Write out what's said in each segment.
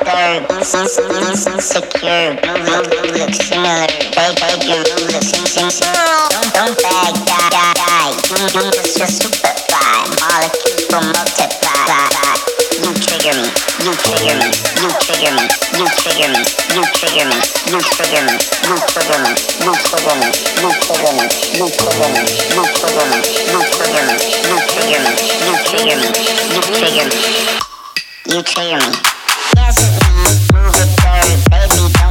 third, insecure, similar, they, they do, listen, sincere, don't, don't beg, die, die, die, you, you just a superfly, molecule multiply, you trigger me, you trigger me, you trigger me, you trigger me, you trigger me, you trigger me, you trigger me, you trigger me, you trigger me, you trigger me, you trigger me, you trigger me, you trigger me, you trigger me, you trigger me, you trigger me. Move it down, baby.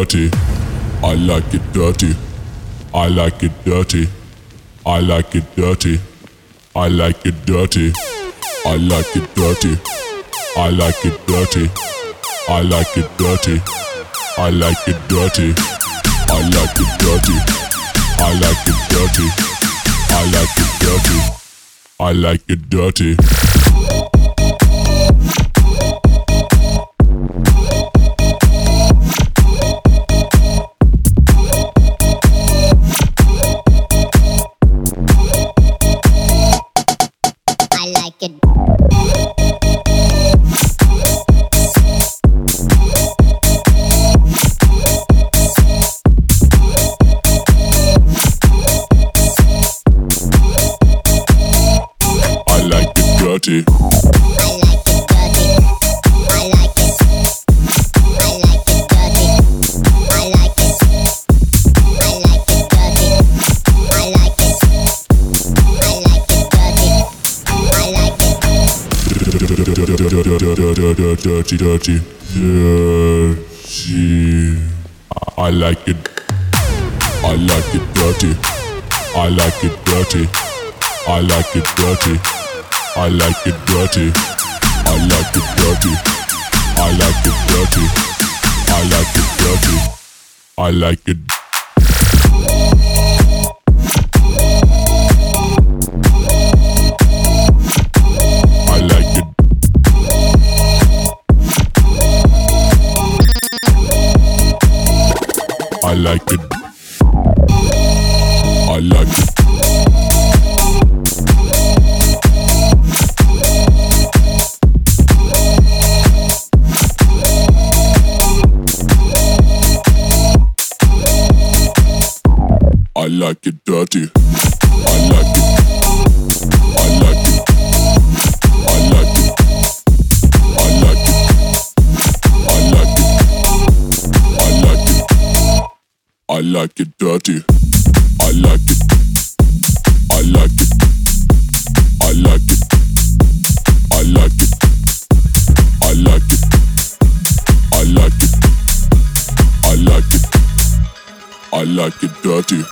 Dirty. I like it dirty. I like it dirty. I like it dirty. I like it dirty. I like it dirty. I like it dirty. I like it dirty. I like it dirty. I like it dirty. I like it dirty. I like it dirty. I like it dirty. Dirty. I like it dirty. I like it dirty. I like it dirty. I like it dirty. I like it dirty. I like it. I like it. I like it. I like it. I like it. I like it. I like it. I like it. I like it. I like it dirty. I like it. I like it. I like it. I like it. I like it. I like it. I like it. I like it dirty.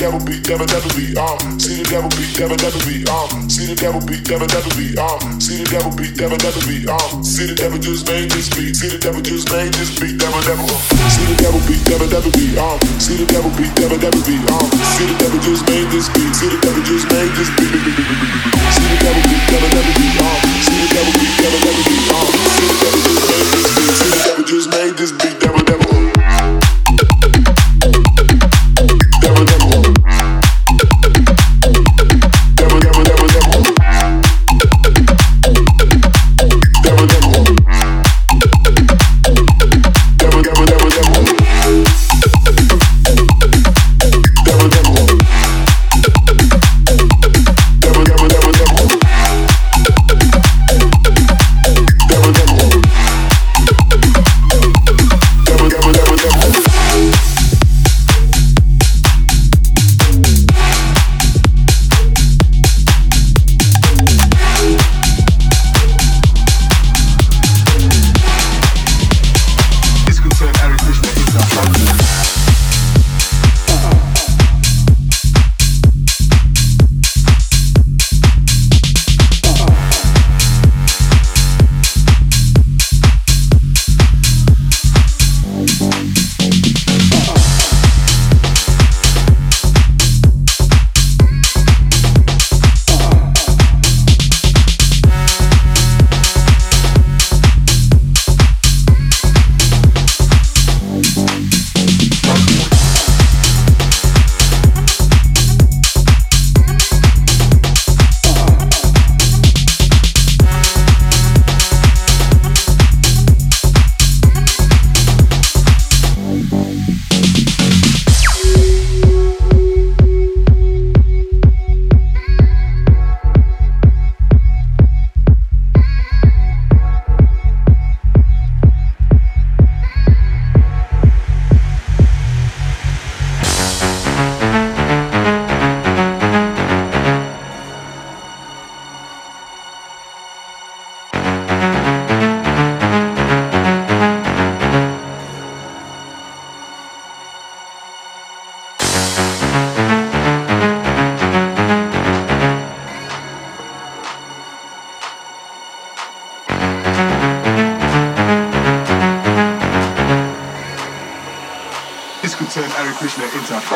Devil be, never, never be, um, see the devil be, never, never be, um, see the devil be, never, never be, um, see the devil be, never, never be, um, see the devil just made this beat, see the devil just made this beat, never, never, see the devil be, never, never be, um, see the devil be, never, never be, um, see the devil just made this beat, see the devil just made this beat, see the devil be, never, never be, um, see the devil be, never, never be, um, see the devil just made this beat, see the devil just made this beat, never, never.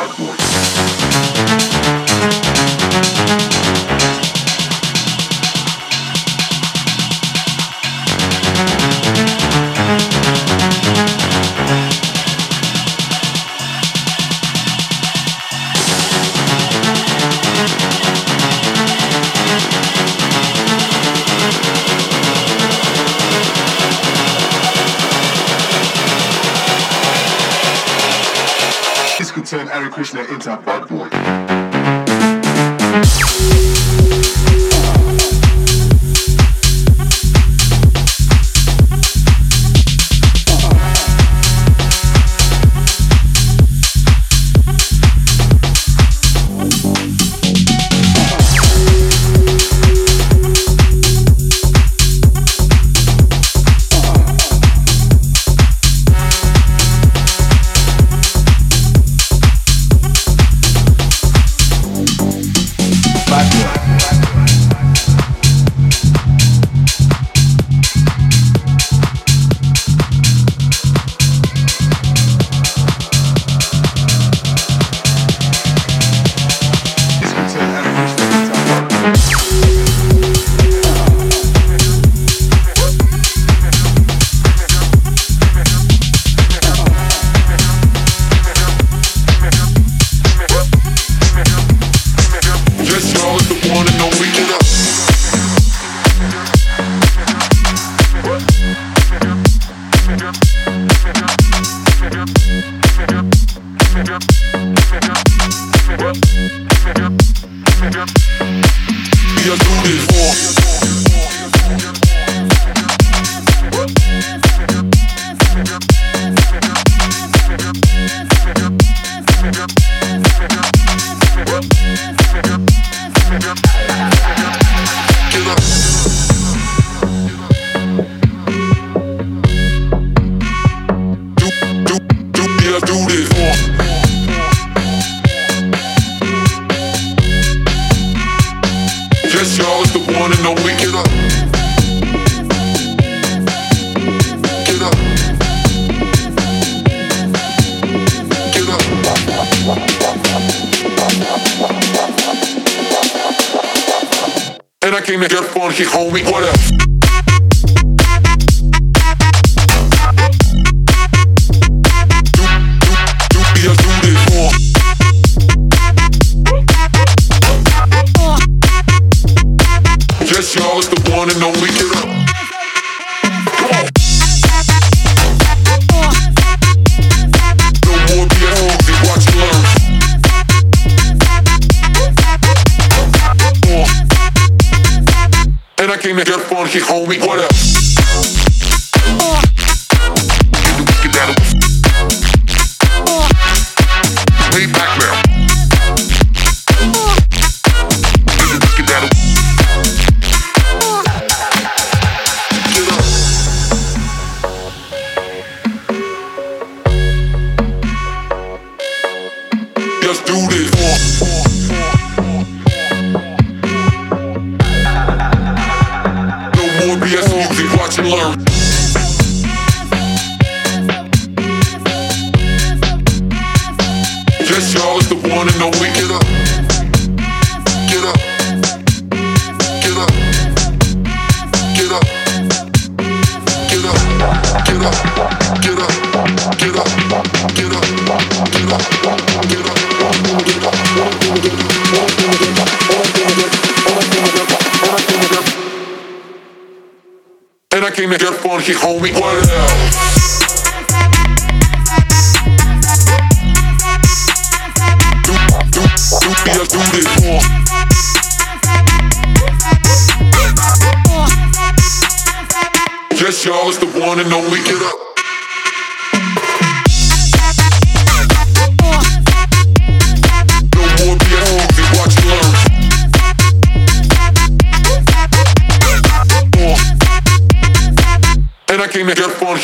sidewalk. know we get up. Get up. Get up. Get up. Get up. Get up. Get up. Get up. Get up. Get up. Get up. And I came to get funky, homie. What else?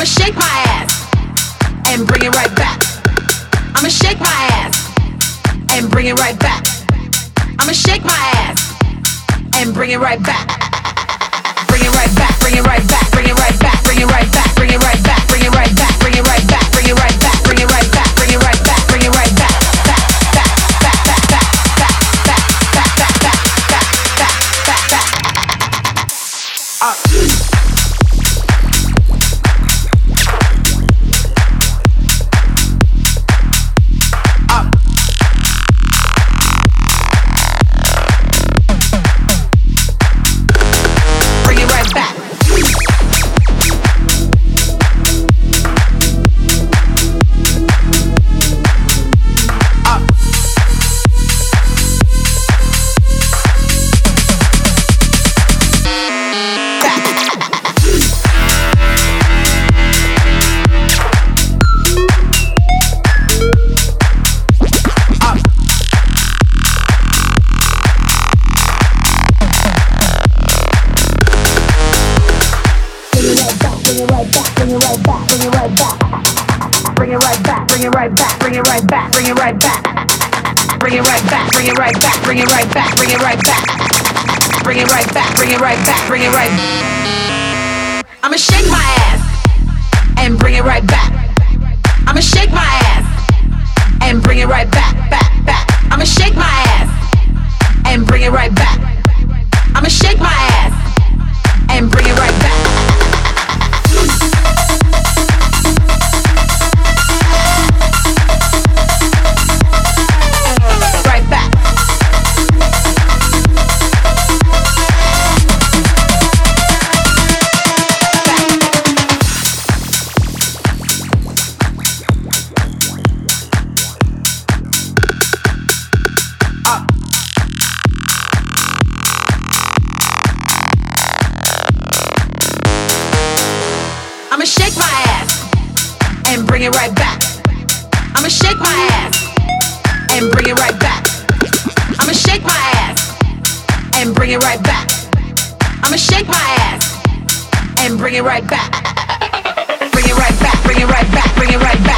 I'ma shake my ass and bring it right back. I'ma shake my ass and bring it right back. I'ma shake my ass and bring it right back. Bring it right back, bring it right back, bring it right back, bring it right back, bring it right back, bring it right back. right back, bring it right back. Bring it right back, bring it right back, bring it right back, bring it right back. Bring it right back, bring it right back, bring it right back. I'ma shake my ass and bring it right back. I'ma shake my ass and bring it right back, back, back. I'ma shake my ass and bring it right back. I'ma shake my ass and bring it right back. I'ma shake my ass and bring it right back. I'ma shake my ass and bring it right back. I'ma shake my ass and bring it right back. I'ma shake my ass and bring it right back. Bring it right back, bring it right back, bring it right back.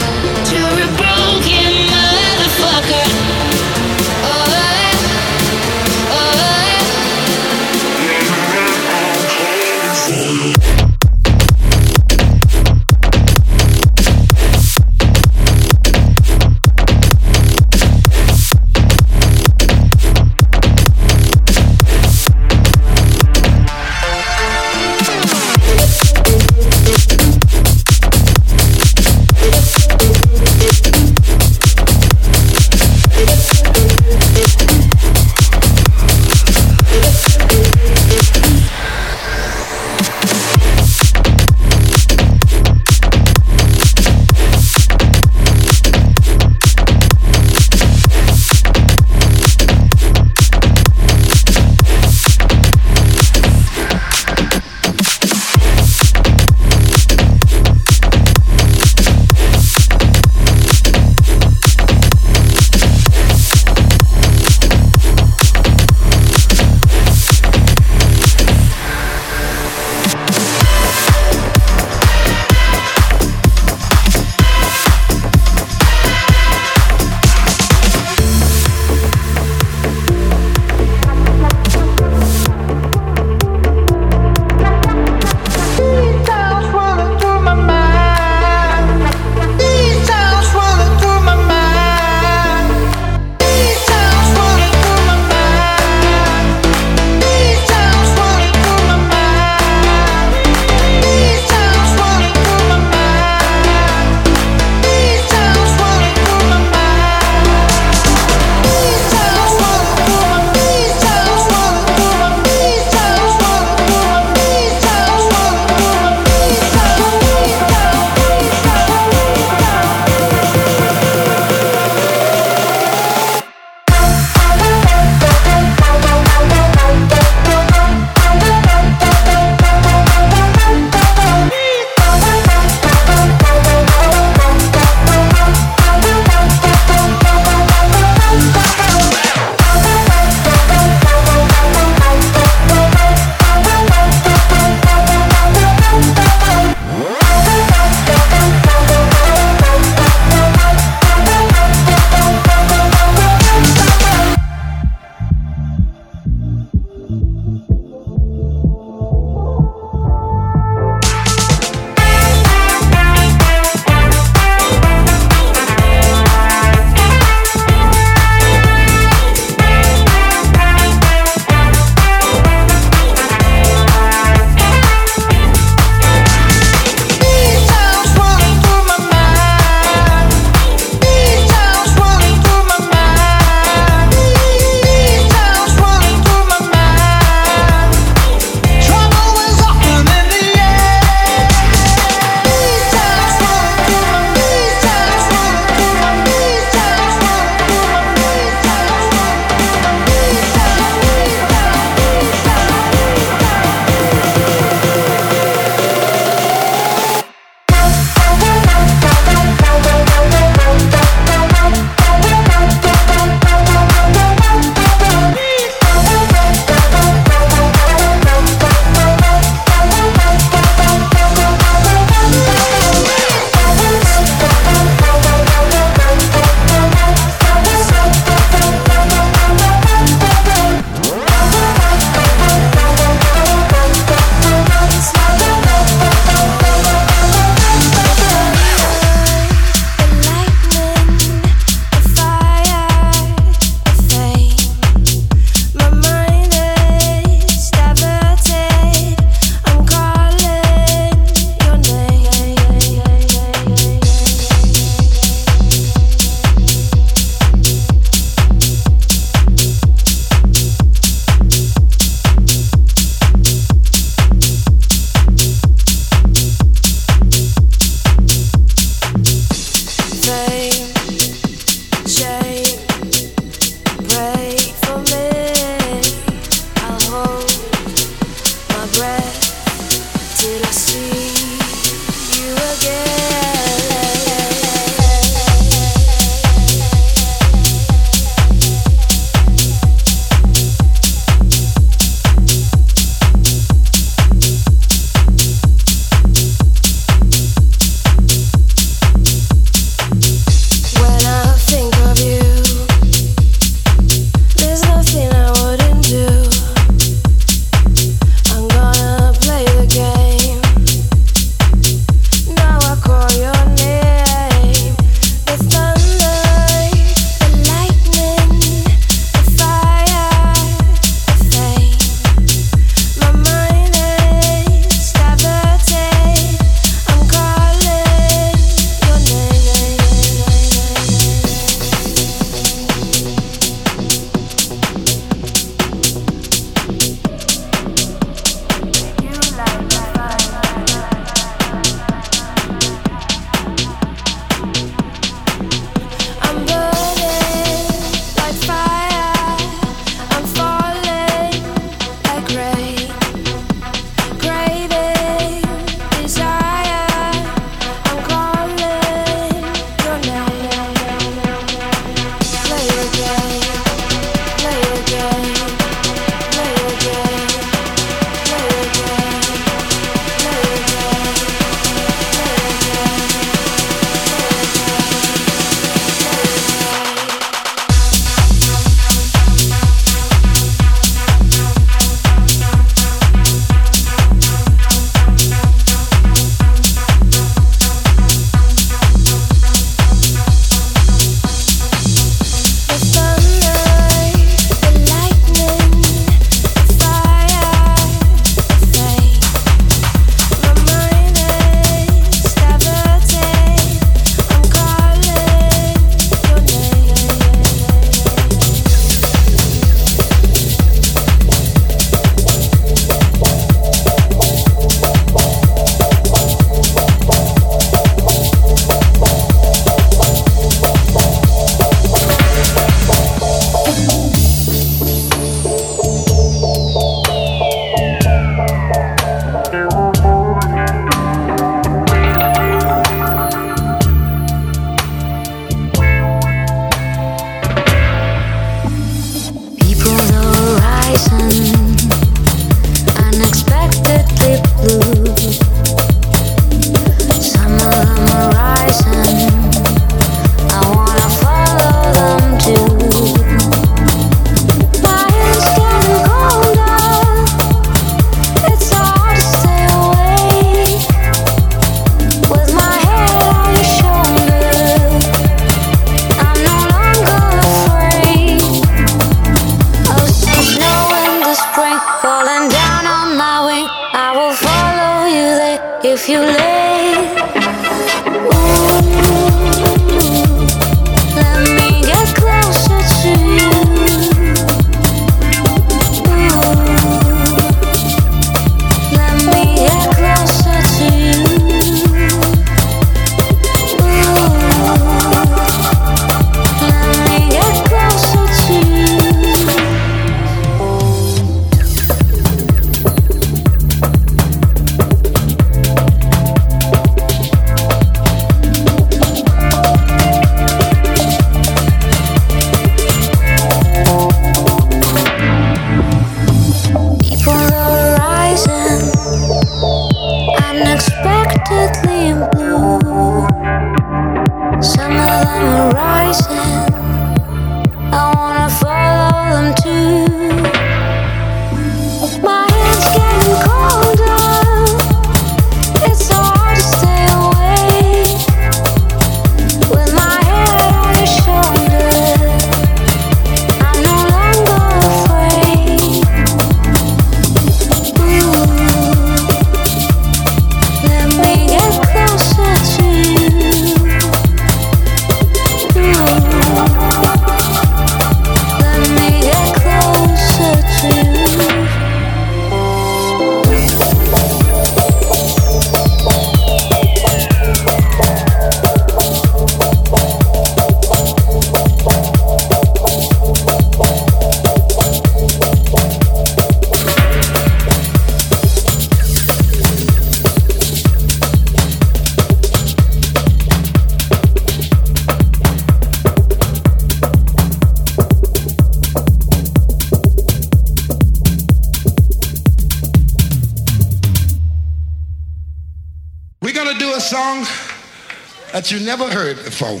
fao